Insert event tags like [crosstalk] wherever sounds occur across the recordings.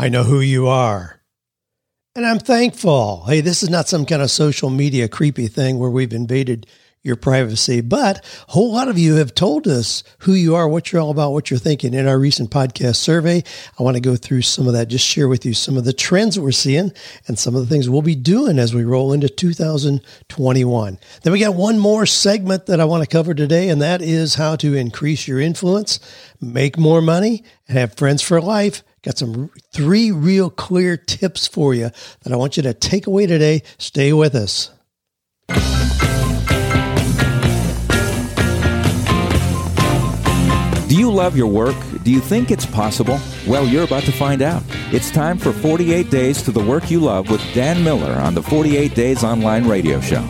I know who you are. And I'm thankful. Hey, this is not some kind of social media creepy thing where we've invaded your privacy, but a whole lot of you have told us who you are, what you're all about, what you're thinking in our recent podcast survey. I want to go through some of that, just share with you some of the trends that we're seeing and some of the things we'll be doing as we roll into 2021. Then we got one more segment that I want to cover today, and that is how to increase your influence, make more money, and have friends for life Got some three real clear tips for you that I want you to take away today. Stay with us. Do you love your work? Do you think it's possible? Well, you're about to find out. It's time for 48 Days to the Work You Love with Dan Miller on the 48 Days Online Radio Show.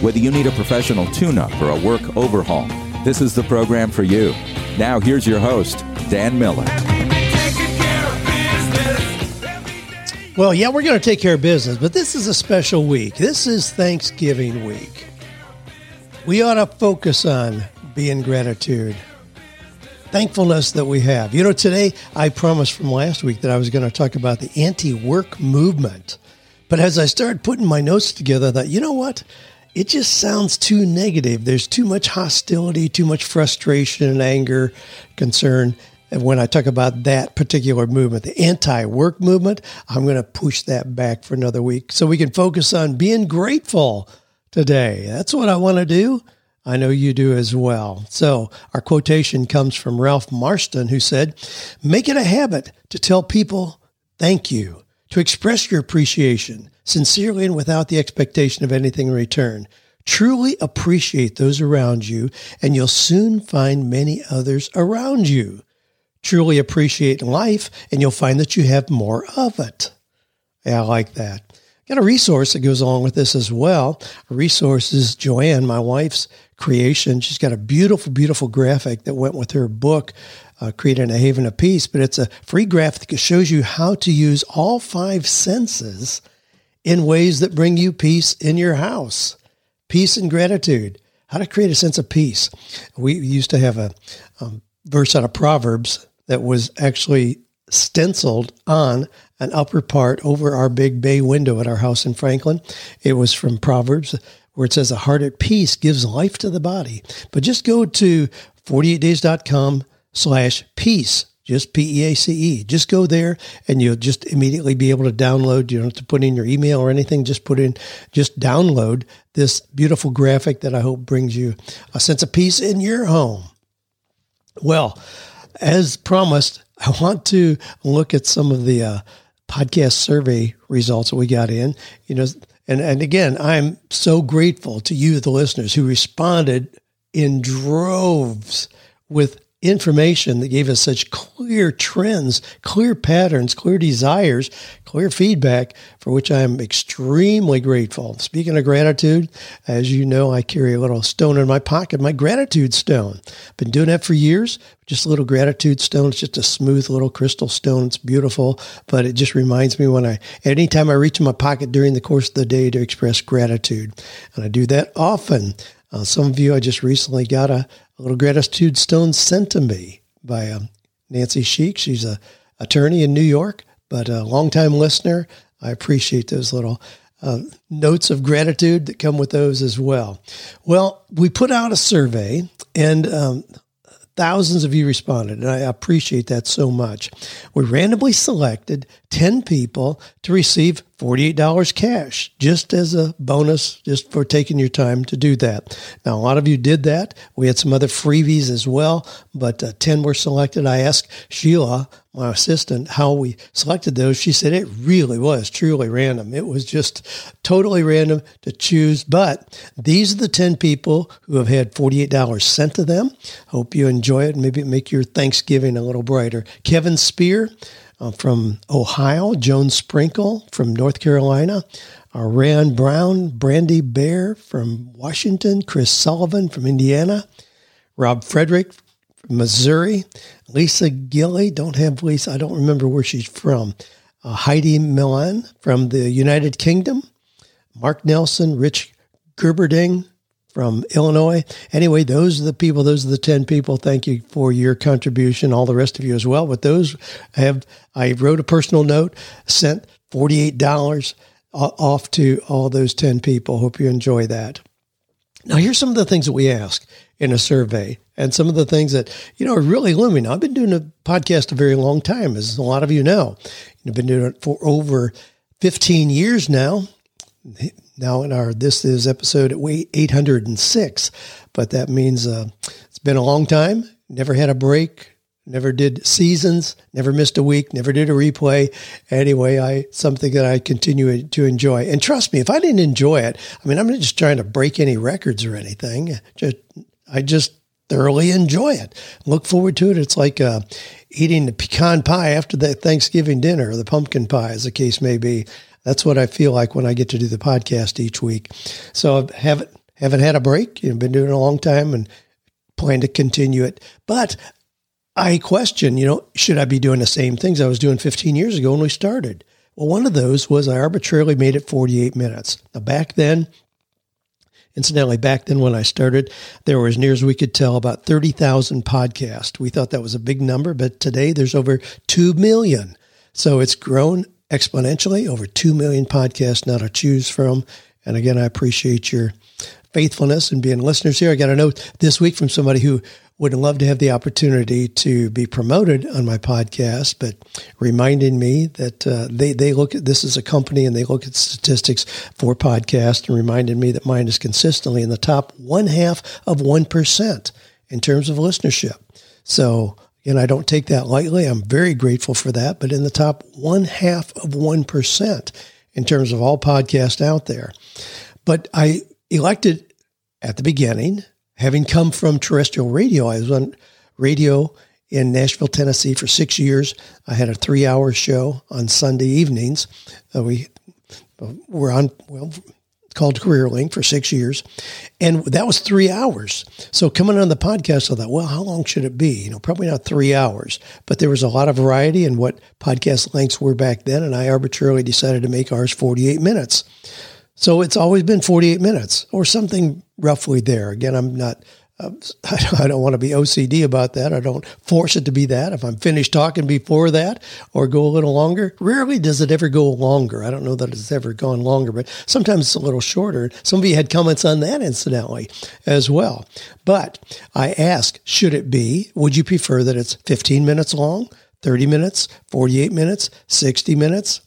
Whether you need a professional tune up or a work overhaul, this is the program for you. Now, here's your host, Dan Miller. Well, yeah, we're going to take care of business, but this is a special week. This is Thanksgiving week. We ought to focus on being gratitude, thankfulness that we have. You know, today I promised from last week that I was going to talk about the anti work movement. But as I started putting my notes together, I thought, you know what? It just sounds too negative. There's too much hostility, too much frustration, and anger, concern. And when I talk about that particular movement, the anti work movement, I'm going to push that back for another week so we can focus on being grateful today. That's what I want to do. I know you do as well. So our quotation comes from Ralph Marston, who said, Make it a habit to tell people thank you, to express your appreciation sincerely and without the expectation of anything in return. Truly appreciate those around you, and you'll soon find many others around you truly appreciate life, and you'll find that you have more of it. Yeah, I like that. Got a resource that goes along with this as well. A resource is Joanne, my wife's creation. She's got a beautiful, beautiful graphic that went with her book, uh, Creating a Haven of Peace. But it's a free graphic that shows you how to use all five senses in ways that bring you peace in your house. Peace and gratitude. How to create a sense of peace. We used to have a um, verse out of Proverbs that was actually stenciled on an upper part over our big bay window at our house in Franklin. It was from Proverbs where it says a heart at peace gives life to the body. But just go to 48days.com slash peace, just P-E-A-C-E. Just go there and you'll just immediately be able to download. You don't have to put in your email or anything. Just put in, just download this beautiful graphic that I hope brings you a sense of peace in your home. Well, as promised, I want to look at some of the uh, podcast survey results that we got in. You know, and and again, I'm so grateful to you, the listeners, who responded in droves with information that gave us such clear trends, clear patterns, clear desires, clear feedback, for which I am extremely grateful. Speaking of gratitude, as you know, I carry a little stone in my pocket, my gratitude stone. Been doing that for years. Just a little gratitude stone. It's just a smooth little crystal stone. It's beautiful, but it just reminds me when I, anytime I reach in my pocket during the course of the day to express gratitude. And I do that often. Uh, some of you, I just recently got a, a little gratitude stone sent to me by um, Nancy Sheik. She's a attorney in New York, but a longtime listener. I appreciate those little uh, notes of gratitude that come with those as well. Well, we put out a survey, and um, Thousands of you responded, and I appreciate that so much. We randomly selected 10 people to receive $48 cash, just as a bonus, just for taking your time to do that. Now, a lot of you did that. We had some other freebies as well, but uh, 10 were selected. I asked Sheila, my assistant, how we selected those. She said it really was truly random. It was just totally random to choose. But these are the 10 people who have had $48 sent to them. Hope you enjoy it and maybe make your Thanksgiving a little brighter. Kevin Spear, uh, from Ohio, Joan Sprinkle from North Carolina, uh, Rand Brown, Brandy Bear from Washington, Chris Sullivan from Indiana, Rob Frederick from Missouri, Lisa Gilly, don't have Lisa, I don't remember where she's from, uh, Heidi Milan from the United Kingdom, Mark Nelson, Rich Gerberding from Illinois. Anyway, those are the people, those are the 10 people. Thank you for your contribution, all the rest of you as well. But those I have, I wrote a personal note, sent $48 off to all those 10 people. Hope you enjoy that. Now, here's some of the things that we ask in a survey and some of the things that, you know, are really looming. I've been doing a podcast a very long time, as a lot of you know. I've been doing it for over 15 years now. Now in our, this is episode 806, but that means uh, it's been a long time. Never had a break, never did seasons, never missed a week, never did a replay. Anyway, I something that I continue to enjoy. And trust me, if I didn't enjoy it, I mean, I'm not just trying to break any records or anything. Just I just thoroughly enjoy it. Look forward to it. It's like uh, eating the pecan pie after the Thanksgiving dinner, or the pumpkin pie, as the case may be. That's what I feel like when I get to do the podcast each week. So I haven't haven't had a break. You've been doing it a long time and plan to continue it. But I question, you know, should I be doing the same things I was doing 15 years ago when we started? Well, one of those was I arbitrarily made it 48 minutes. Now, back then, Incidentally, back then when I started, there were, as near as we could tell, about 30,000 podcasts. We thought that was a big number, but today there's over 2 million. So it's grown exponentially, over 2 million podcasts now to choose from. And again, I appreciate your faithfulness and being listeners here. I got a note this week from somebody who would love to have the opportunity to be promoted on my podcast, but reminding me that uh, they they look at this as a company and they look at statistics for podcast and reminded me that mine is consistently in the top one half of one percent in terms of listenership. So again, I don't take that lightly. I'm very grateful for that, but in the top one half of one percent in terms of all podcasts out there. But I elected at the beginning having come from terrestrial radio, I was on radio in Nashville, Tennessee for six years. I had a three hour show on Sunday evenings. Uh, we were on, well, called Career Link for six years. And that was three hours. So coming on the podcast, I thought, well, how long should it be? You know, probably not three hours, but there was a lot of variety in what podcast lengths were back then. And I arbitrarily decided to make ours 48 minutes. So it's always been 48 minutes or something roughly there. Again, I'm not, Um, [laughs] I don't want to be OCD about that. I don't force it to be that. If I'm finished talking before that or go a little longer, rarely does it ever go longer. I don't know that it's ever gone longer, but sometimes it's a little shorter. Some of you had comments on that incidentally as well. But I ask, should it be? Would you prefer that it's 15 minutes long, 30 minutes, 48 minutes, 60 minutes?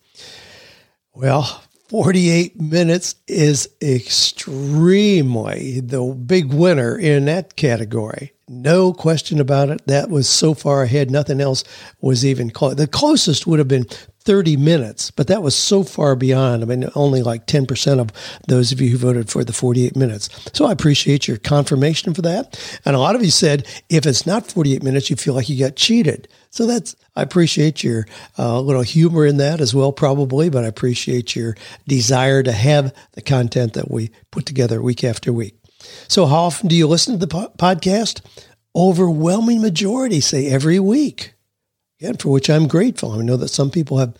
Well, 48 minutes is extremely the big winner in that category. No question about it. That was so far ahead. Nothing else was even close. The closest would have been 30 minutes, but that was so far beyond. I mean, only like 10% of those of you who voted for the 48 minutes. So I appreciate your confirmation for that. And a lot of you said if it's not 48 minutes, you feel like you got cheated. So that's, I appreciate your uh, little humor in that as well, probably, but I appreciate your desire to have the content that we put together week after week. So, how often do you listen to the po- podcast? Overwhelming majority say every week. Again, for which I'm grateful. I know that some people have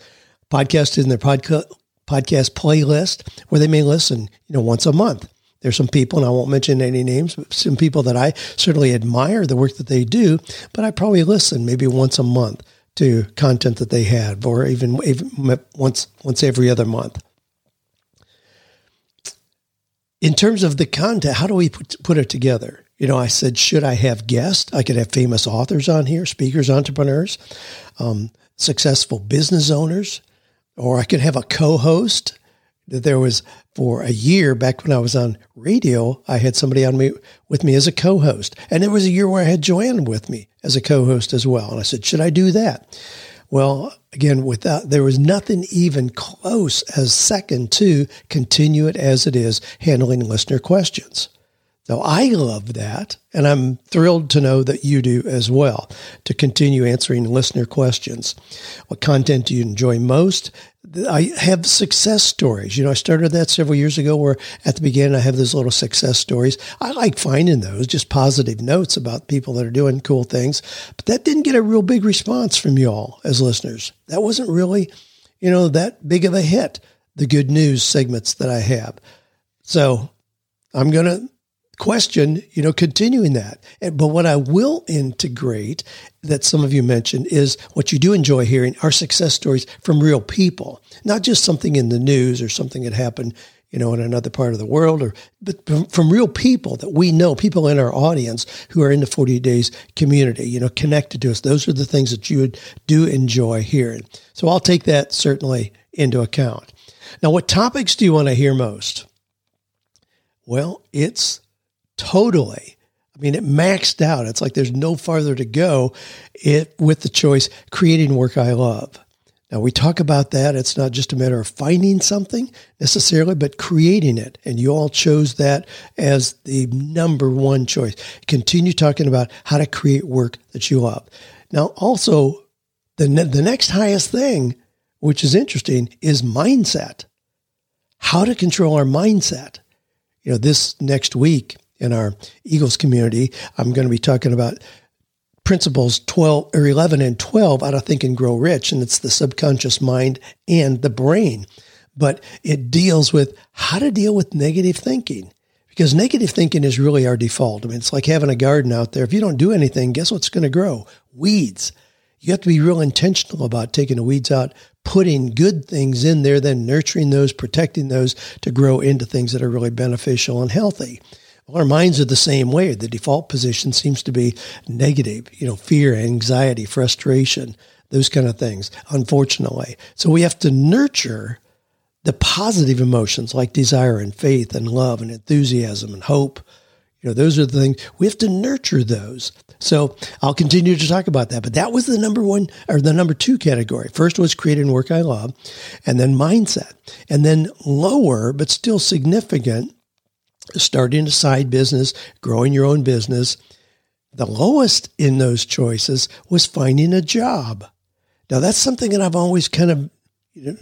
podcasts in their podca- podcast playlist where they may listen, you know, once a month. There's some people, and I won't mention any names, but some people that I certainly admire the work that they do, but I probably listen maybe once a month to content that they have, or even, even once once every other month. In terms of the content, how do we put, put it together? You know, I said, should I have guests? I could have famous authors on here, speakers, entrepreneurs, um, successful business owners, or I could have a co-host that there was for a year back when I was on radio, I had somebody on me with me as a co-host. And there was a year where I had Joanne with me as a co-host as well. And I said, should I do that? Well, again, without, there was nothing even close as second to continue it as it is handling listener questions. So I love that. And I'm thrilled to know that you do as well to continue answering listener questions. What content do you enjoy most? I have success stories. You know, I started that several years ago where at the beginning I have those little success stories. I like finding those, just positive notes about people that are doing cool things. But that didn't get a real big response from y'all as listeners. That wasn't really, you know, that big of a hit, the good news segments that I have. So I'm going to question, you know, continuing that. But what I will integrate that some of you mentioned is what you do enjoy hearing are success stories from real people, not just something in the news or something that happened, you know, in another part of the world or, but from, real people that we know, people in our audience who are in the 48 days community, you know, connected to us. Those are the things that you would do enjoy hearing. So I'll take that certainly into account. Now, what topics do you want to hear most? Well, it's totally. I mean, it maxed out. It's like there's no farther to go it with the choice creating work I love. Now we talk about that. It's not just a matter of finding something necessarily, but creating it. And you all chose that as the number one choice. Continue talking about how to create work that you love. Now, also the, the next highest thing, which is interesting, is mindset. How to control our mindset. You know, this next week, in our Eagles community, I'm going to be talking about principles 12 or 11 and 12 out of Think and Grow Rich. And it's the subconscious mind and the brain. But it deals with how to deal with negative thinking because negative thinking is really our default. I mean, it's like having a garden out there. If you don't do anything, guess what's going to grow? Weeds. You have to be real intentional about taking the weeds out, putting good things in there, then nurturing those, protecting those to grow into things that are really beneficial and healthy. Well, our minds are the same way. The default position seems to be negative, you know, fear, anxiety, frustration, those kind of things, unfortunately. So we have to nurture the positive emotions like desire and faith and love and enthusiasm and hope. You know, those are the things we have to nurture those. So I'll continue to talk about that. But that was the number one or the number two category. First was creating work I love, and then mindset. And then lower, but still significant, starting a side business, growing your own business. The lowest in those choices was finding a job. Now, that's something that I've always kind of you know,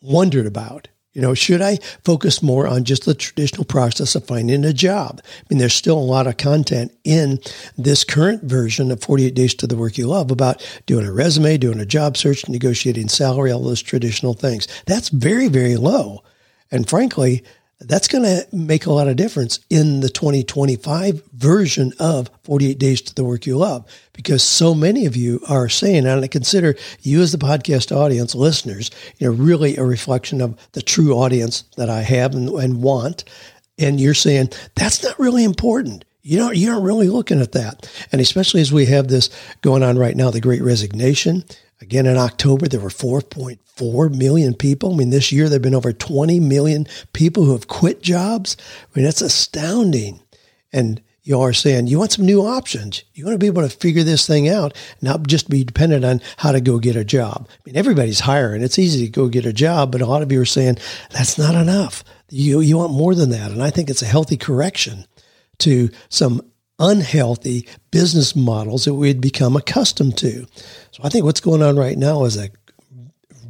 wondered about. You know, should I focus more on just the traditional process of finding a job? I mean, there's still a lot of content in this current version of 48 Days to the Work You Love about doing a resume, doing a job search, negotiating salary, all those traditional things. That's very, very low. And frankly, that's going to make a lot of difference in the 2025 version of 48 Days to the Work You Love because so many of you are saying, and I consider you as the podcast audience listeners, you know, really a reflection of the true audience that I have and, and want. And you're saying that's not really important. You know, you aren't really looking at that. And especially as we have this going on right now, the great resignation, Again, in October, there were 4.4 million people. I mean, this year there have been over 20 million people who have quit jobs. I mean, that's astounding. And you are saying you want some new options. You want to be able to figure this thing out, not just be dependent on how to go get a job. I mean, everybody's hiring. It's easy to go get a job, but a lot of you are saying that's not enough. You, you want more than that. And I think it's a healthy correction to some unhealthy business models that we'd become accustomed to. So I think what's going on right now is a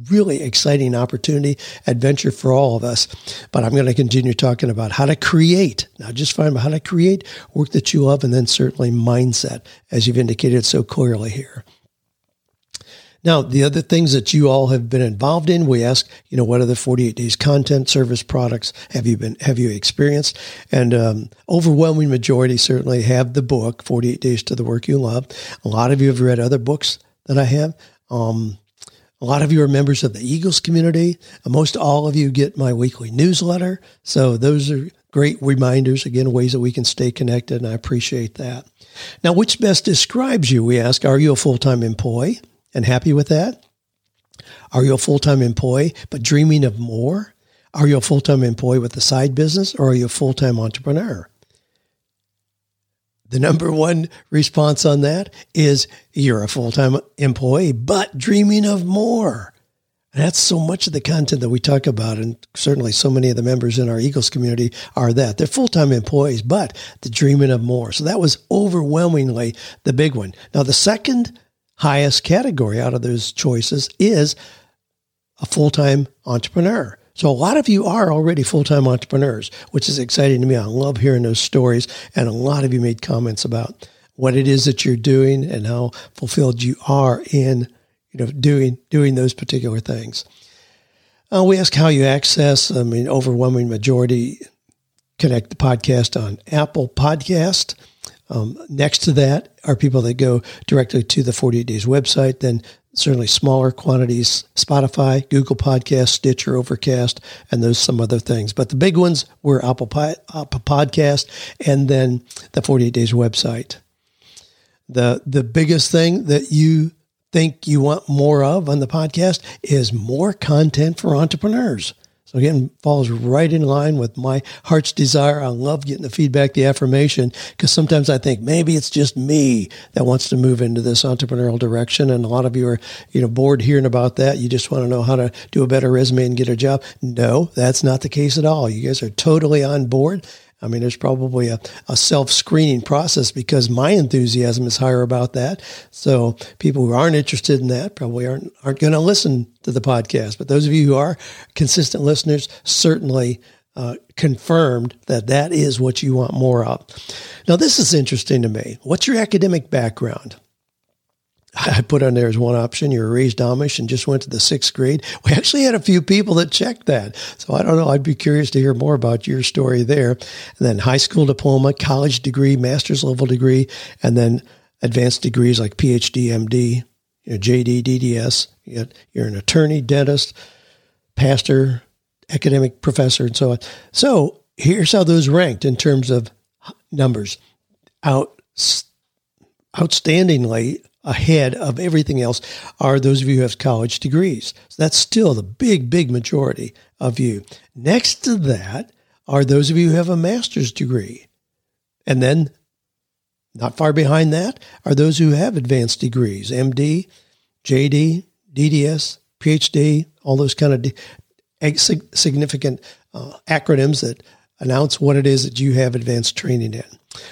really exciting opportunity, adventure for all of us. But I'm going to continue talking about how to create, not just find how to create work that you love, and then certainly mindset, as you've indicated so clearly here. Now, the other things that you all have been involved in, we ask, you know, what are the 48 days content, service products have you been, have you experienced? And um, overwhelming majority certainly have the book, 48 Days to the Work You Love. A lot of you have read other books that I have. Um, a lot of you are members of the Eagles community. Most all of you get my weekly newsletter. So those are great reminders, again, ways that we can stay connected, and I appreciate that. Now, which best describes you? We ask, are you a full-time employee? And happy with that? Are you a full time employee but dreaming of more? Are you a full time employee with a side business or are you a full time entrepreneur? The number one response on that is you're a full time employee, but dreaming of more. And that's so much of the content that we talk about. And certainly so many of the members in our Eagles community are that. They're full time employees, but the dreaming of more. So that was overwhelmingly the big one. Now, the second highest category out of those choices is a full time entrepreneur. So a lot of you are already full time entrepreneurs, which is exciting to me. I love hearing those stories. And a lot of you made comments about what it is that you're doing and how fulfilled you are in you know doing doing those particular things. Uh, we ask how you access. I mean, overwhelming majority connect the podcast on Apple Podcast. Um, next to that are people that go directly to the 48 Days website. Then certainly smaller quantities, Spotify, Google Podcast, Stitcher, Overcast, and those some other things. But the big ones were Apple, Apple Podcast and then the 48 Days website. The, the biggest thing that you think you want more of on the podcast is more content for entrepreneurs. So again, falls right in line with my heart's desire. I love getting the feedback, the affirmation, because sometimes I think maybe it's just me that wants to move into this entrepreneurial direction. And a lot of you are, you know, bored hearing about that. You just want to know how to do a better resume and get a job. No, that's not the case at all. You guys are totally on board. I mean, there's probably a, a self screening process because my enthusiasm is higher about that. So people who aren't interested in that probably aren't, aren't going to listen to the podcast. But those of you who are consistent listeners certainly uh, confirmed that that is what you want more of. Now, this is interesting to me. What's your academic background? I put on there as one option. You were raised Amish and just went to the sixth grade. We actually had a few people that checked that. So I don't know. I'd be curious to hear more about your story there. And then high school diploma, college degree, master's level degree, and then advanced degrees like PhD, MD, you know, JD, DDS. You're an attorney, dentist, pastor, academic professor, and so on. So here's how those ranked in terms of numbers. Out outstandingly ahead of everything else are those of you who have college degrees. So that's still the big, big majority of you. Next to that are those of you who have a master's degree. And then not far behind that are those who have advanced degrees, MD, JD, DDS, PhD, all those kind of significant uh, acronyms that announce what it is that you have advanced training in.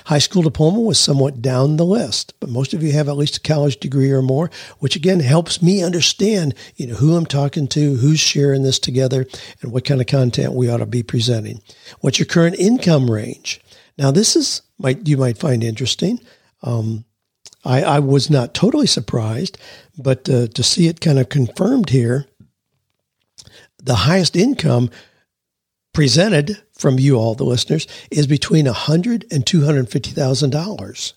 High school diploma was somewhat down the list, but most of you have at least a college degree or more, which again helps me understand, you know, who I'm talking to, who's sharing this together, and what kind of content we ought to be presenting. What's your current income range? Now, this is might you might find interesting. Um, I, I, was not totally surprised, but uh, to see it kind of confirmed here, the highest income presented from you all, the listeners, is between $100 and $250,000.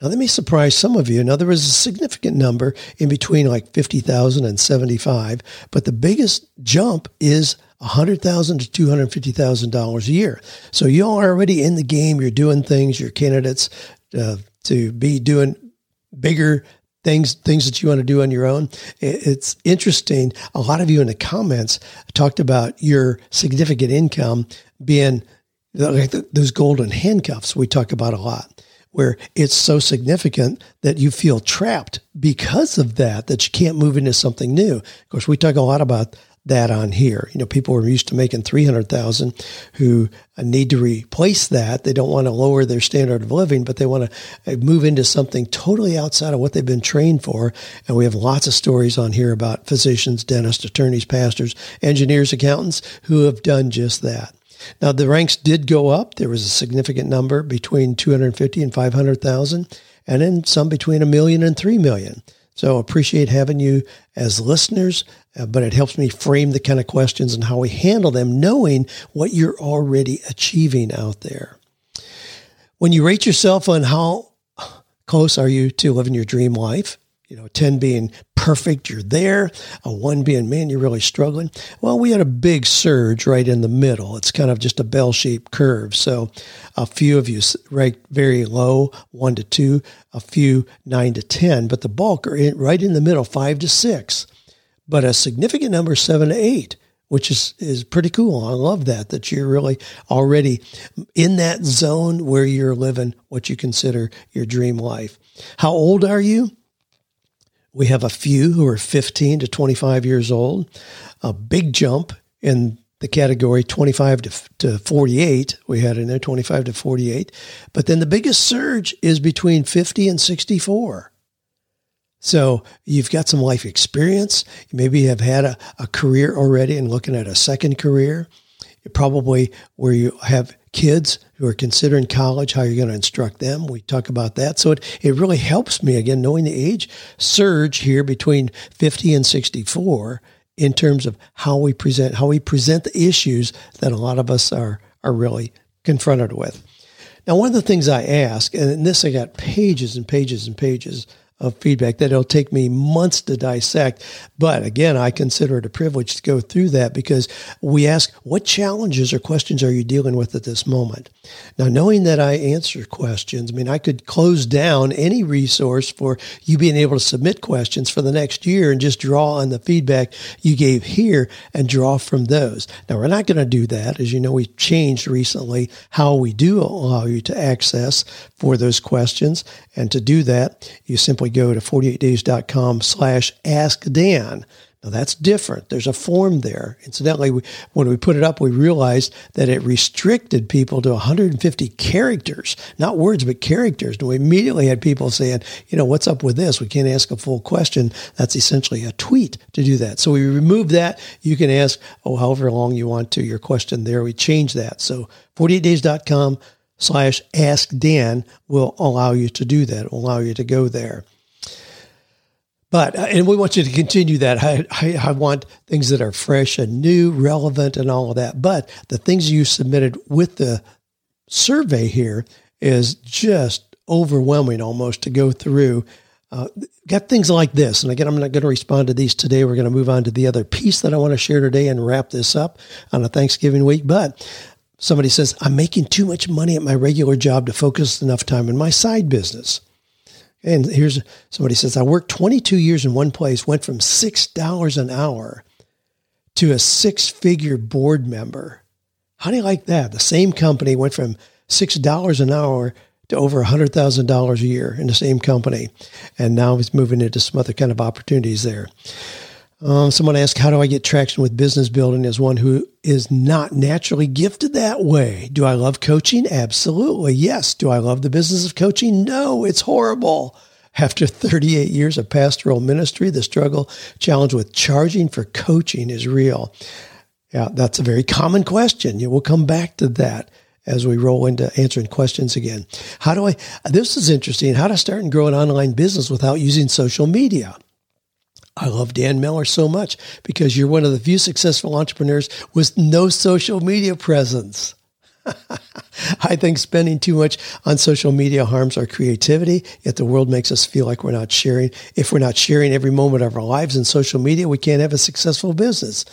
Now, that may surprise some of you. Now, there is a significant number in between like 50,000 and 75, but the biggest jump is 100,000 to $250,000 a year. So you're already in the game. You're doing things. You're candidates uh, to be doing bigger things things that you want to do on your own. It's interesting. A lot of you in the comments talked about your significant income being like those golden handcuffs we talk about a lot where it's so significant that you feel trapped because of that that you can't move into something new. Of course, we talk a lot about that on here. You know, people are used to making 300,000 who need to replace that. They don't want to lower their standard of living, but they want to uh, move into something totally outside of what they've been trained for. And we have lots of stories on here about physicians, dentists, attorneys, pastors, engineers, accountants who have done just that. Now the ranks did go up. There was a significant number between 250 and 500,000 and then some between a million and 3 million. So appreciate having you as listeners, uh, but it helps me frame the kind of questions and how we handle them, knowing what you're already achieving out there. When you rate yourself on how close are you to living your dream life, you know, 10 being perfect, you're there, a one being, man, you're really struggling. Well, we had a big surge right in the middle. It's kind of just a bell shaped curve. So a few of you ranked very low, one to two, a few nine to 10, but the bulk are in, right in the middle, five to six, but a significant number, seven to eight which is, is pretty cool. I love that, that you're really already in that zone where you're living what you consider your dream life. How old are you? We have a few who are 15 to 25 years old, a big jump in the category 25 to, to 48. We had in there 25 to 48. But then the biggest surge is between 50 and 64. So you've got some life experience. Maybe you have had a, a career already and looking at a second career. Probably where you have kids who are considering college, how you're going to instruct them. We talk about that. So it, it really helps me, again, knowing the age surge here between 50 and 64 in terms of how we present, how we present the issues that a lot of us are, are really confronted with. Now, one of the things I ask, and this I got pages and pages and pages of feedback that it'll take me months to dissect. But again, I consider it a privilege to go through that because we ask, what challenges or questions are you dealing with at this moment? Now, knowing that I answer questions, I mean, I could close down any resource for you being able to submit questions for the next year and just draw on the feedback you gave here and draw from those. Now, we're not going to do that. As you know, we changed recently how we do allow you to access for those questions. And to do that, you simply go to 48days.com slash ask Dan. Now that's different. There's a form there. Incidentally, we, when we put it up, we realized that it restricted people to 150 characters, not words, but characters. And we immediately had people saying, you know, what's up with this? We can't ask a full question. That's essentially a tweet to do that. So we removed that. You can ask, oh, however long you want to your question there. We changed that. So 48days.com slash ask Dan will allow you to do that, will allow you to go there. But, uh, and we want you to continue that. I, I, I, want things that are fresh and new, relevant, and all of that. But the things you submitted with the survey here is just overwhelming almost to go through. Uh, got things like this. And again, I'm not going to respond to these today. We're going to move on to the other piece that I want to share today and wrap this up on a Thanksgiving week. But somebody says, I'm making too much money at my regular job to focus enough time in my side business. And here's somebody says, I worked 22 years in one place, went from $6 an hour to a six figure board member. How do you like that? The same company went from $6 an hour to over $100,000 a year in the same company. And now he's moving into some other kind of opportunities there. Um, someone asked, How do I get traction with business building as one who is not naturally gifted that way? Do I love coaching? Absolutely. Yes. Do I love the business of coaching? No, it's horrible. After 38 years of pastoral ministry, the struggle, challenge with charging for coaching is real. Yeah, that's a very common question. We'll come back to that as we roll into answering questions again. How do I, this is interesting, how to start and grow an online business without using social media. I love Dan Miller so much because you're one of the few successful entrepreneurs with no social media presence. [laughs] I think spending too much on social media harms our creativity, yet the world makes us feel like we're not sharing. If we're not sharing every moment of our lives in social media, we can't have a successful business.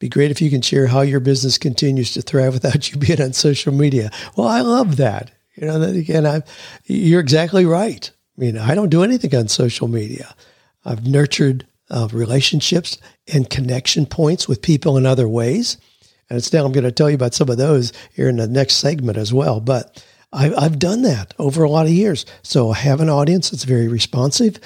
Be great if you can share how your business continues to thrive without [laughs] you being on social media. Well, I love that. You know, that again, I, you're exactly right. I mean, I don't do anything on social media. I've nurtured of relationships and connection points with people in other ways. And it's now I'm going to tell you about some of those here in the next segment as well. But I, I've done that over a lot of years. So I have an audience that's very responsive.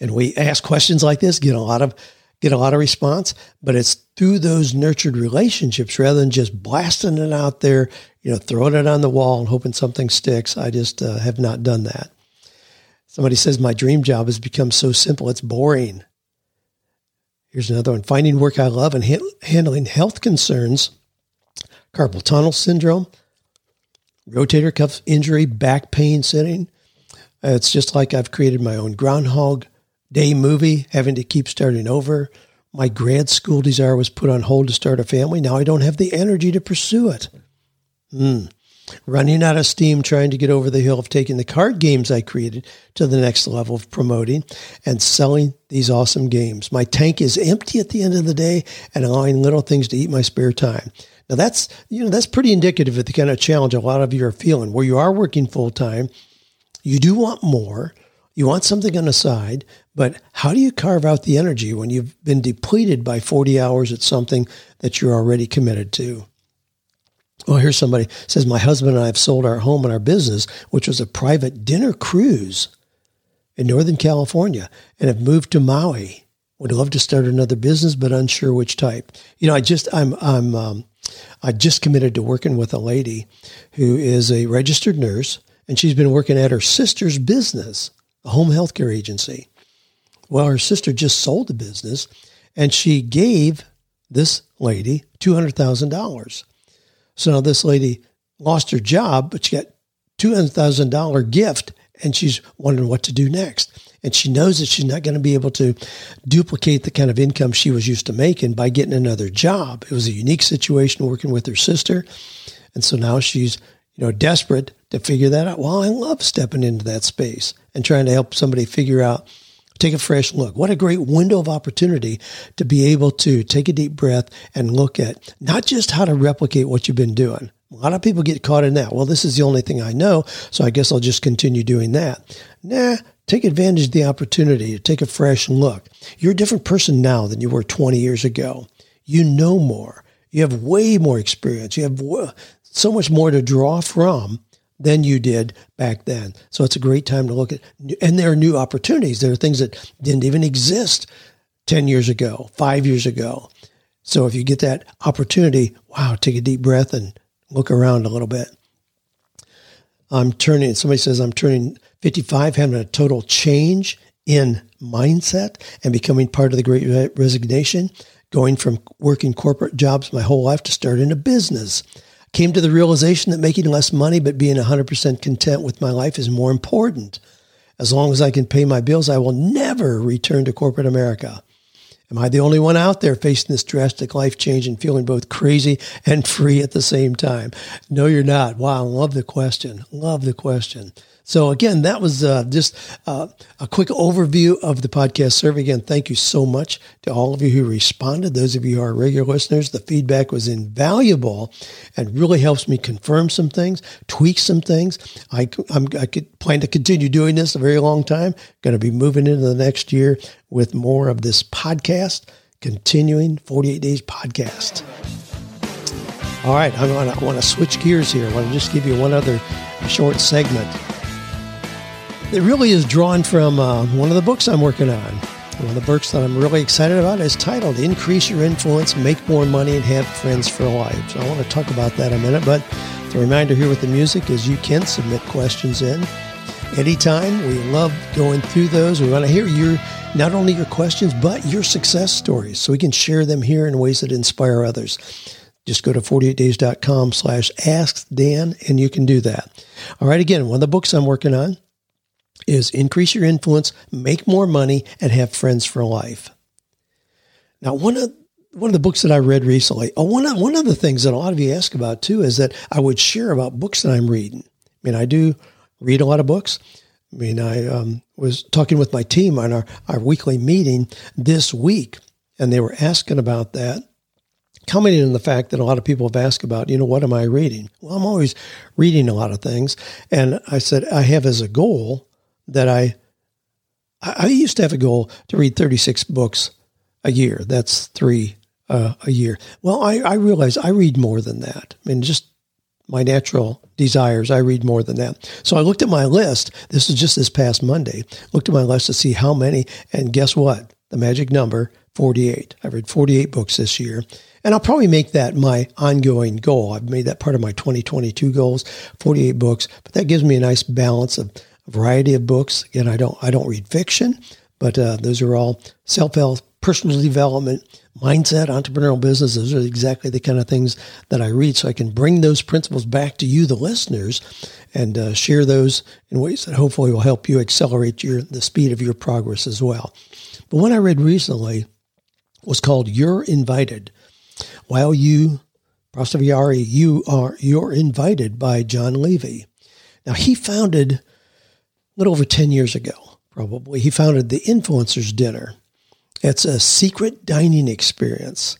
And we ask questions like this, get a lot of get a lot of response, but it's through those nurtured relationships rather than just blasting it out there, you know, throwing it on the wall and hoping something sticks. I just uh, have not done that. Somebody says, My dream job has become so simple, it's boring. Here's another one finding work I love and ha- handling health concerns, carpal tunnel syndrome, rotator cuff injury, back pain sitting. It's just like I've created my own Groundhog Day movie, having to keep starting over. My grad school desire was put on hold to start a family. Now I don't have the energy to pursue it. Hmm running out of steam trying to get over the hill of taking the card games I created to the next level of promoting and selling these awesome games. My tank is empty at the end of the day and allowing little things to eat my spare time. Now that's, you know, that's pretty indicative of the kind of challenge a lot of you are feeling where you are working full time. You do want more. You want something on the side, but how do you carve out the energy when you've been depleted by 40 hours at something that you're already committed to? Well, here's somebody says, My husband and I have sold our home and our business, which was a private dinner cruise in Northern California, and have moved to Maui. Would love to start another business, but unsure which type. You know, I just, I'm, I'm, um, I just committed to working with a lady who is a registered nurse, and she's been working at her sister's business, a home healthcare agency. Well, her sister just sold the business, and she gave this lady $200,000 so now this lady lost her job, but she got $200,000 gift and she's wondering what to do next. And she knows that she's not going to be able to duplicate the kind of income she was used to making by getting another job. It was a unique situation working with her sister. And so now she's, you know, desperate to figure that out. Well, I love stepping into that space and trying to help somebody figure out, take a fresh look. What a great window of opportunity to be able to take a deep breath and look at not just how to replicate what you've been doing. A lot of people get caught in that. Well, this is the only thing I know, so I guess I'll just continue doing that. Nah, take advantage of the opportunity to take a fresh look. You're a different person now than you were 20 years ago. You know more. You have way more experience. You have so much more to draw from than you did back then. So it's a great time to look at, and there are new opportunities. There are things that didn't even exist 10 years ago, five years ago. So if you get that opportunity, wow, take a deep breath and look around a little bit. I'm turning, somebody says I'm turning 55, having a total change in mindset and becoming part of the great resignation, going from working corporate jobs my whole life to starting a business. Came to the realization that making less money but being 100% content with my life is more important. As long as I can pay my bills, I will never return to corporate America. Am I the only one out there facing this drastic life change and feeling both crazy and free at the same time? No, you're not. Wow, love the question. Love the question. So again, that was uh, just uh, a quick overview of the podcast survey. Again, thank you so much to all of you who responded. Those of you who are regular listeners, the feedback was invaluable and really helps me confirm some things, tweak some things. I, I'm, I could plan to continue doing this a very long time. Going to be moving into the next year with more of this podcast, continuing 48 Days podcast. All right, I want to, I want to switch gears here. I want to just give you one other short segment it really is drawn from uh, one of the books I'm working on. One of the books that I'm really excited about is titled Increase Your Influence, Make More Money, and Have Friends for Life. So I want to talk about that a minute. But the reminder here with the music is you can submit questions in anytime. We love going through those. We want to hear your not only your questions, but your success stories so we can share them here in ways that inspire others. Just go to 48days.com slash ask Dan and you can do that. All right, again, one of the books I'm working on is increase your influence, make more money, and have friends for life. Now, one of one of the books that I read recently, oh, one of, one of the things that a lot of you ask about too is that I would share about books that I'm reading. I mean, I do read a lot of books. I mean, I um, was talking with my team on our, our weekly meeting this week, and they were asking about that, commenting on the fact that a lot of people have asked about, you know, what am I reading? Well, I'm always reading a lot of things. And I said, I have as a goal that I I used to have a goal to read 36 books a year. That's three uh, a year. Well, I, I realize I read more than that. I mean, just my natural desires, I read more than that. So I looked at my list. This is just this past Monday. Looked at my list to see how many, and guess what? The magic number, 48. I read 48 books this year. And I'll probably make that my ongoing goal. I've made that part of my 2022 goals, 48 books, but that gives me a nice balance of a variety of books. Again, I don't I don't read fiction, but uh, those are all self help, personal development, mindset, entrepreneurial business. Those are exactly the kind of things that I read, so I can bring those principles back to you, the listeners, and uh, share those in ways that hopefully will help you accelerate your the speed of your progress as well. But one I read recently was called "You're Invited." While you apostrophe you are you're invited by Jon Levy. Now he founded little over 10 years ago, probably, he founded the Influencers Dinner. It's a secret dining experience.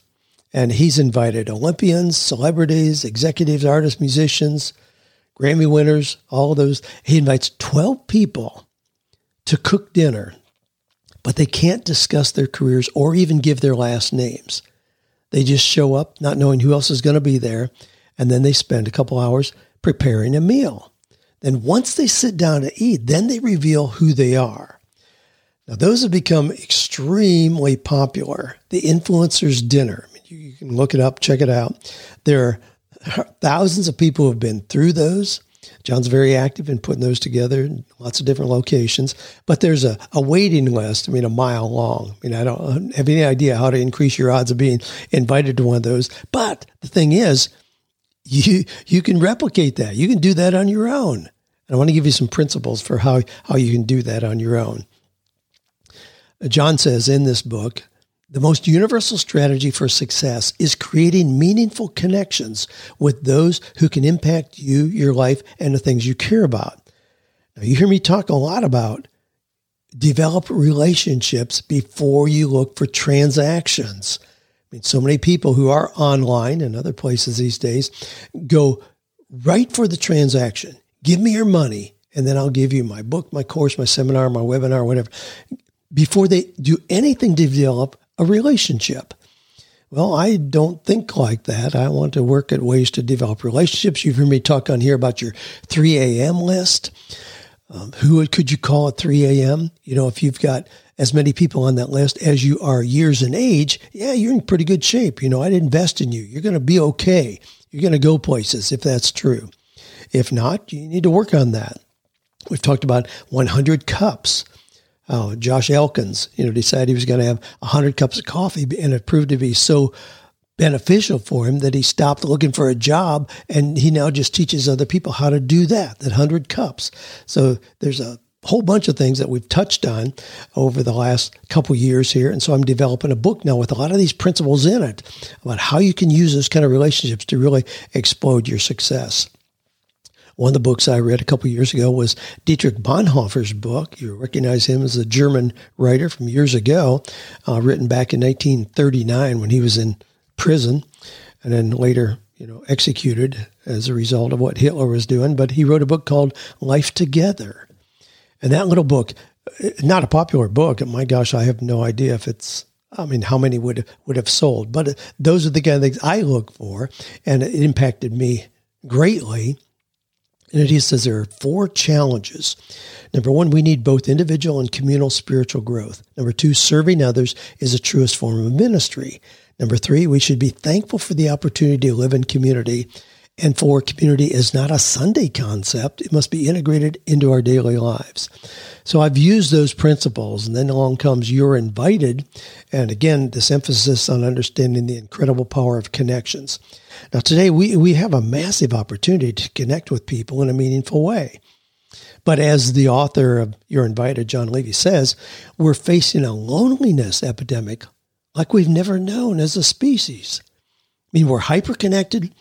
And he's invited Olympians, celebrities, executives, artists, musicians, Grammy winners, all those. He invites 12 people to cook dinner, but they can't discuss their careers or even give their last names. They just show up not knowing who else is going to be there, and then they spend a couple hours preparing a meal. Then once they sit down to eat, then they reveal who they are. Now, those have become extremely popular. The influencers dinner. I mean, you, you can look it up, check it out. There are [laughs] thousands of people who have been through those. Jon's very active in putting those together in lots of different locations. But there's a, a waiting list, I mean, a mile long. I mean, I don't have any idea how to increase your odds of being invited to one of those. But the thing is, you you can replicate that. You can do that on your own. And I want to give you some principles for how, how you can do that on your own. Uh, Jon says in this book The most universal strategy for success is creating meaningful connections with those who can impact you, your life, and the things you care about. Now, you hear me talk a lot about develop relationships before you look for transactions. Mean, so many people who are online and other places these days go right for the transaction. Give me your money, and then I'll give you my book, my course, my seminar, my webinar, whatever, before they do anything to develop a relationship. Well, I don't think like that. I want to work at ways to develop relationships. You've heard me talk on here about your 3 a.m. list. Um, who could you call at 3 a.m.? You know, if you've got as many people on that list as you are years in age, yeah, you're in pretty good shape. You know, I'd invest in you. You're going to be okay. You're going to go places if that's true. If not, you need to work on that. We've talked about 100 cups. Oh, Josh Elkins, you know, decided he was going to have 100 cups of coffee, and it proved to be so beneficial for him that he stopped looking for a job and he now just teaches other people how to do that, that 100 cups. So there's a whole bunch of things that we've touched on over the last couple years here. And so I'm developing a book now with a lot of these principles in it about how you can use those kind of relationships to really explode your success. One of the books I read a couple years ago was Dietrich Bonhoeffer's book. You recognize him as a German writer from years ago, uh, written back in 1939 when he was in prison and then later, you know, executed as a result of what Hitler was doing. But he wrote a book called Life Together. And that little book, uh, not a popular book. My gosh, I have no idea if it's I mean, how many would would have sold? But uh, those are the kind of things I look for, and it impacted me greatly. And it says there are four challenges. Number one, we need both individual and communal spiritual growth. Number two, serving others is the truest form of ministry. Number three, we should be thankful for the opportunity to live in community. And for community is not a Sunday concept. It must be integrated into our daily lives. So I've used those principles and then along comes you're invited. And again, this emphasis on understanding the incredible power of connections. Now today we, we have a massive opportunity to connect with people in a meaningful way. But as the author of You're Invited, Jon Levy says, we're facing a loneliness epidemic like we've never known as a species. I mean, we're hyperconnected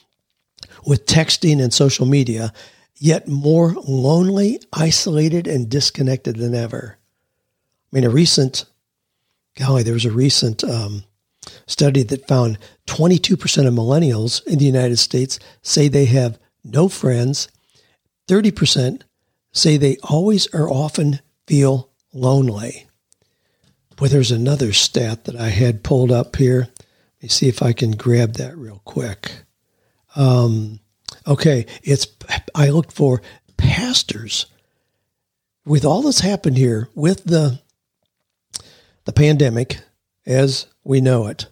with texting and social media, yet more lonely, isolated, and disconnected than ever. I mean, a recent, golly, there was a recent um, study that found 22% of millennials in the United States say they have no friends, 30% say they always or often feel lonely. Boy, there's another stat that I had pulled up here. Let me see if I can grab that real quick. Um, okay, it's I looked for pastors with all that's happened here with the the pandemic as we know it.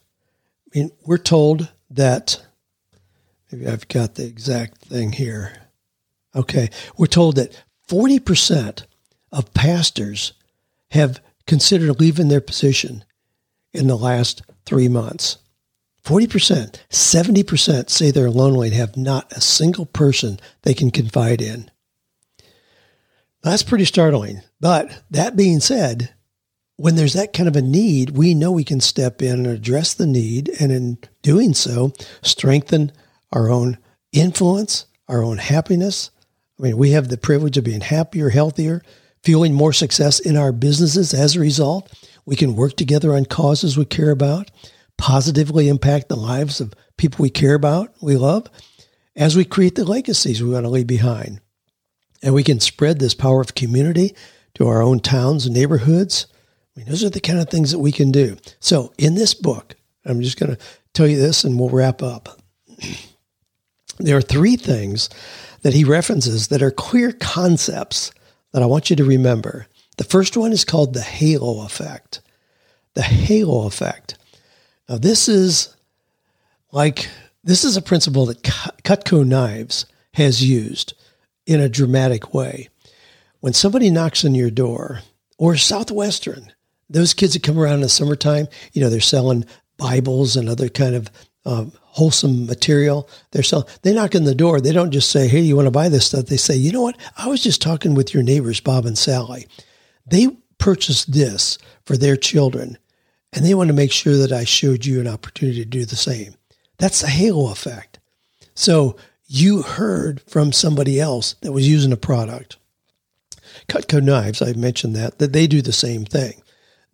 I mean, we're told that maybe I've got the exact thing here. Okay, we're told that 40% of pastors have considered leaving their position in the last three months. 40%, 70% say they're lonely and have not a single person they can confide in. That's pretty startling. But that being said, when there's that kind of a need, we know we can step in and address the need, and in doing so, strengthen our own influence, our own happiness. I mean, we have the privilege of being happier, healthier, feeling more success in our businesses as a result. We can work together on causes we care about, positively impact the lives of people we care about, we love, as we create the legacies we want to leave behind. And we can spread this power of community to our own towns and neighborhoods. I mean, those are the kind of things that we can do. So, in this book, I'm just going to tell you this and we'll wrap up. [clears throat] There are three things that he references that are clear concepts that I want you to remember. The first one is called the halo effect. The halo effect. Now, this is like, this is a principle that Cutco Knives has used in a dramatic way. When somebody knocks on your door, or Southwestern, those kids that come around in the summertime, you know, they're selling Bibles and other kind of um, wholesome material. They're selling, they knock on the door. They don't just say, Hey, you want to buy this stuff? They say, you know what? I was just talking with your neighbors, Bob and Sally. They purchased this for their children And they want to make sure that I showed you an opportunity to do the same. That's the halo effect. So you heard from somebody else that was using a product. Cutco knives, I've mentioned that, that they do the same thing.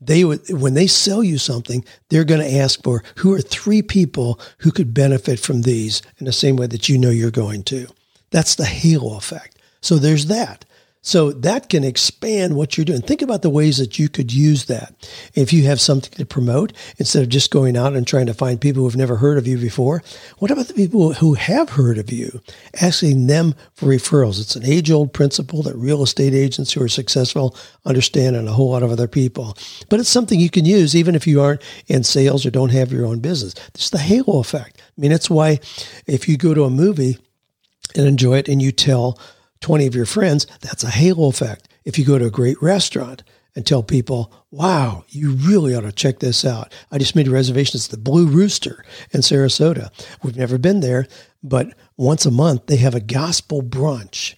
They would, when they sell you something, they're going to ask for who are three people who could benefit from these in the same way that you know you're going to. That's the halo effect. So there's that. So that can expand what you're doing. Think about the ways that you could use that. If you have something to promote, instead of just going out and trying to find people who've never heard of you before, what about the people who have heard of you? Asking them for referrals. It's an age old principle that real estate agents who are successful understand and a whole lot of other people. But it's something you can use even if you aren't in sales or don't have your own business. It's the halo effect. I mean, it's why if you go to a movie and enjoy it and you tell 20 of your friends, that's a halo effect. If you go to a great restaurant and tell people, wow, you really ought to check this out. I just made a reservation. It's the Blue Rooster in Sarasota. We've never been there, but once a month they have a gospel brunch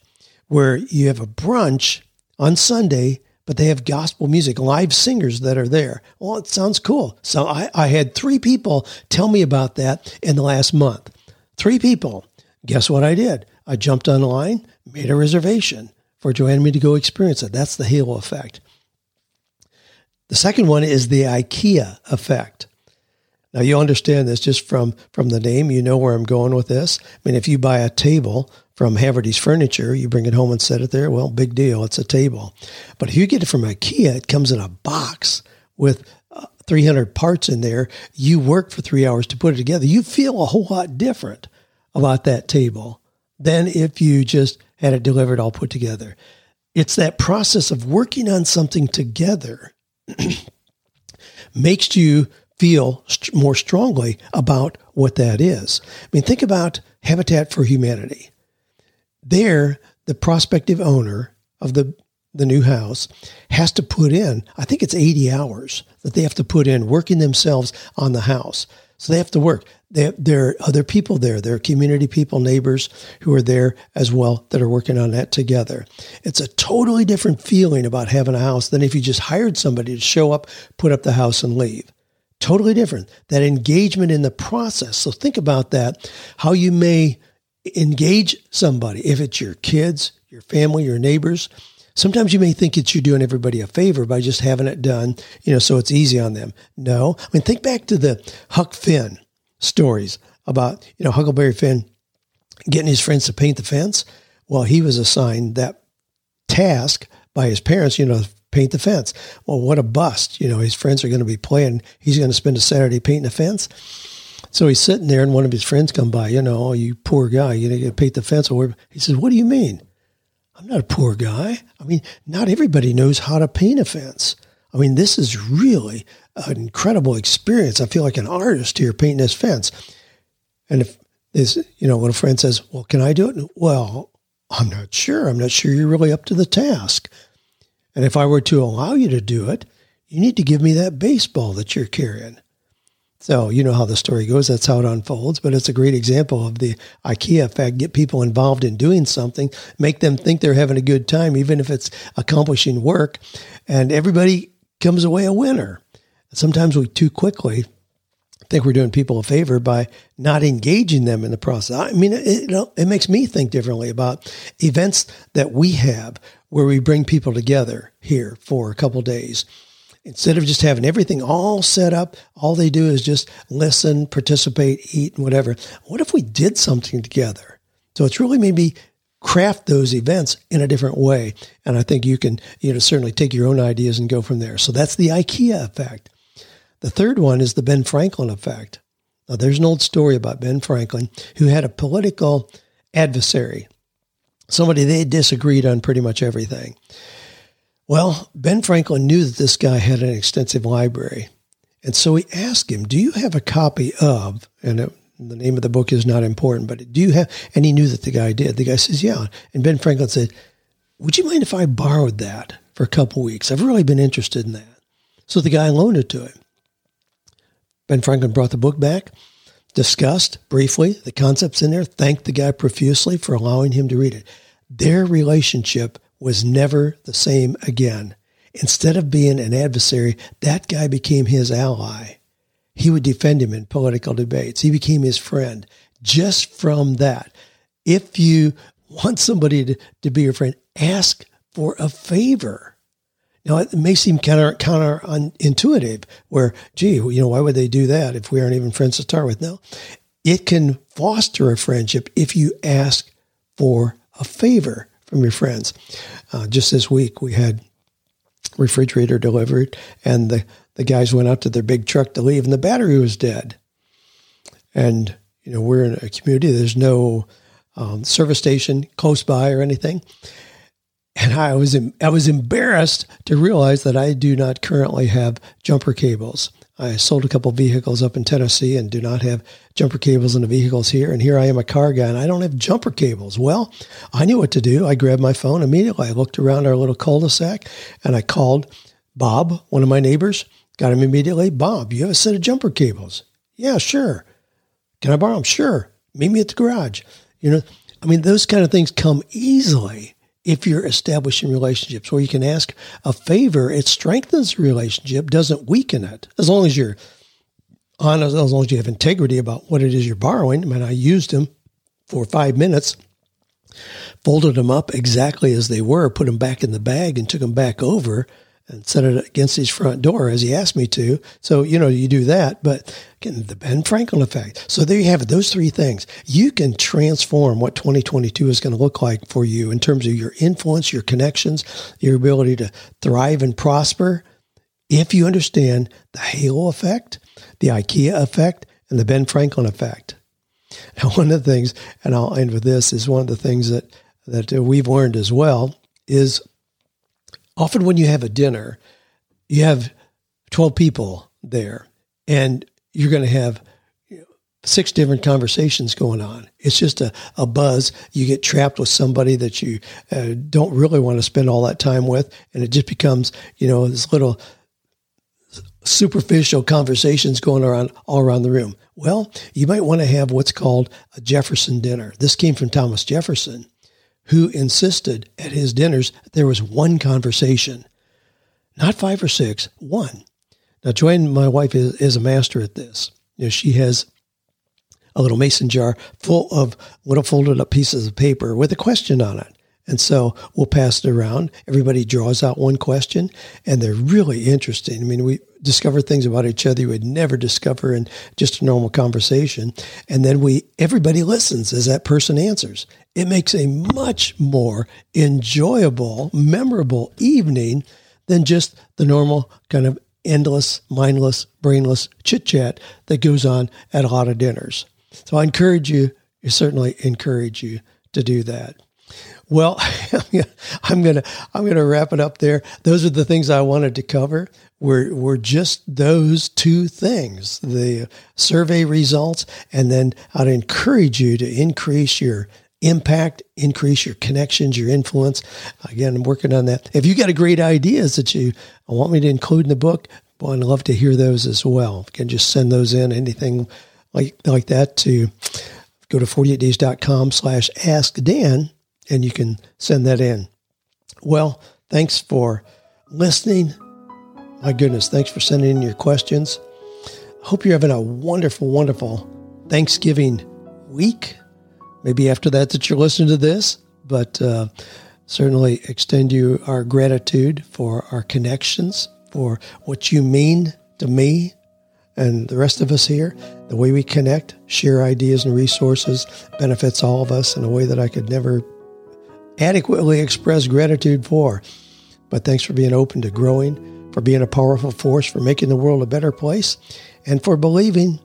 where you have a brunch on Sunday, but they have gospel music, live singers that are there. Well, it sounds cool. So I, I had three people tell me about that in the last month. Three people. Guess what I did? I jumped online, made a reservation for Joanne me to go experience it. That's the halo effect. The second one is the IKEA effect. Now you understand this just from from the name. You know where I'm going with this. I mean, if you buy a table from Haverty's Furniture, you bring it home and set it there. Well, big deal. It's a table. But if you get it from IKEA, it comes in a box with uh, 300 parts in there. You work for three hours to put it together. You feel a whole lot different about that table than if you just had it delivered all put together. It's that process of working on something together [clears throat] makes you feel st- more strongly about what that is. I mean, think about Habitat for Humanity. There, the prospective owner of the the new house has to put in, I think it's 80 hours that they have to put in working themselves on the house. So they have to work. They, there are other people there. There are community people, neighbors who are there as well that are working on that together. It's a totally different feeling about having a house than if you just hired somebody to show up, put up the house, and leave. Totally different. That engagement in the process. So think about that, how you may engage somebody, if it's your kids, your family, your neighbors. Sometimes you may think it's you're doing everybody a favor by just having it done, you know, so it's easy on them. No. I mean, think back to the Huck Finn stories about, you know, Huckleberry Finn getting his friends to paint the fence. Well, he was assigned that task by his parents, you know, paint the fence. Well, what a bust. You know, his friends are going to be playing. He's going to spend a Saturday painting the fence. So he's sitting there and one of his friends come by, you know, oh, you poor guy, you know, to paint the fence. Or he says, what do you mean? I'm not a poor guy. I mean, not everybody knows how to paint a fence. I mean, this is really an incredible experience. I feel like an artist here painting this fence. And if this, you know, when a friend says, well, can I do it? Well, I'm not sure. I'm not sure you're really up to the task. And if I were to allow you to do it, you need to give me that baseball that you're carrying. So you know how the story goes. That's how it unfolds. But it's a great example of the IKEA effect. Get people involved in doing something, make them think they're having a good time, even if it's accomplishing work, and everybody comes away a winner. Sometimes we too quickly think we're doing people a favor by not engaging them in the process. I mean, it, it, makes me think differently about events that we have where we bring people together here for a couple days instead of just having everything all set up, all they do is just listen, participate, eat, and whatever. What if we did something together? So it's really maybe craft those events in a different way. And I think you can, you know, certainly take your own ideas and go from there. So that's the IKEA effect. The third one is the Ben Franklin effect. Now, there's an old story about Ben Franklin who had a political adversary, somebody they disagreed on pretty much everything. Well, Ben Franklin knew that this guy had an extensive library. And so he asked him, Do you have a copy of, and it, the name of the book is not important, but do you have, and he knew that the guy did. The guy says, Yeah. And Ben Franklin said, Would you mind if I borrowed that for a couple weeks? I've really been interested in that. So the guy loaned it to him. Ben Franklin brought the book back, discussed briefly the concepts in there, thanked the guy profusely for allowing him to read it. Their relationship was never the same again. instead of being an adversary, that guy became his ally. He would defend him in political debates. He became his friend just from that. If you want somebody to, to be your friend, ask for a favor. Now, it may seem counter counterintuitive, where, gee, you know, why would they do that if we aren't even friends to start with? No, it can foster a friendship if you ask for a favor from your friends. Uh, just this week, we had refrigerator delivered, and the the guys went out to their big truck to leave, and the battery was dead. And you know, we're in a community. There's no um, service station close by or anything and I was I was embarrassed to realize that I do not currently have jumper cables. I sold a couple vehicles up in Tennessee and do not have jumper cables in the vehicles here. And here I am, a car guy, and I don't have jumper cables. Well, I knew what to do. I grabbed my phone immediately. I looked around our little cul-de-sac and I called Bob, one of my neighbors. Got him immediately. Bob, you have a set of jumper cables? Yeah, sure. Can I borrow them? Sure. Meet me at the garage. You know, I mean, those kind of things come easily if you're establishing relationships where you can ask a favor, it strengthens the relationship, doesn't weaken it. As long as you're honest, as long as you have integrity about what it is you're borrowing. I mean, I used them for five minutes, folded them up exactly as they were, put them back in the bag, and took them back over and set it against his front door as he asked me to. So, you know, you do that. But again, the Ben Franklin effect. So there you have it, those three things. You can transform what 2022 is going to look like for you in terms of your influence, your connections, your ability to thrive and prosper if you understand the halo effect, the IKEA effect, and the Ben Franklin effect. [laughs] Now, one of the things, and I'll end with this, is one of the things that, that we've learned as well is often when you have a dinner, you have 12 people there and you're going to have six different conversations going on. It's just a, a buzz. You get trapped with somebody that you uh, don't really want to spend all that time with. And it just becomes, you know, this little superficial conversations going around all around the room. Well, you might want to have what's called a Jefferson dinner. This came from Thomas Jefferson who insisted at his dinners there was one conversation, not five or six, one. Now, Joanne, my wife, is, is a master at this. You know, she has a little mason jar full of little folded up pieces of paper with a question on it. And so we'll pass it around. Everybody draws out one question, and they're really interesting. I mean, we discover things about each other you would never discover in just a normal conversation. And then we everybody listens as that person answers. It makes a much more enjoyable, memorable evening than just the normal kind of endless, mindless, brainless chit chat that goes on at a lot of dinners. So I encourage you, I certainly encourage you to do that. Well, [laughs] I'm gonna I'm gonna wrap it up there. Those are the things I wanted to cover. Were were just those two things: the survey results, and then I'd encourage you to increase your impact, increase your connections, your influence. Again, I'm working on that. If you got a great ideas that you want me to include in the book, well, I'd love to hear those as well. You can just send those in, anything like like that to go to 48days.com slash ask Dan and you can send that in. Well, thanks for listening. My goodness, thanks for sending in your questions. Hope you're having a wonderful, wonderful Thanksgiving week. Maybe after that that you're listening to this, but uh, certainly extend you our gratitude for our connections, for what you mean to me and the rest of us here. The way we connect, share ideas and resources benefits all of us in a way that I could never adequately express gratitude for. But thanks for being open to growing, for being a powerful force, for making the world a better place, and for believing,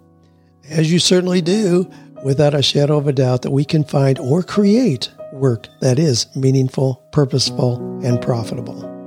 as you certainly do, without a shadow of a doubt, that we can find or create work that is meaningful, purposeful, and profitable.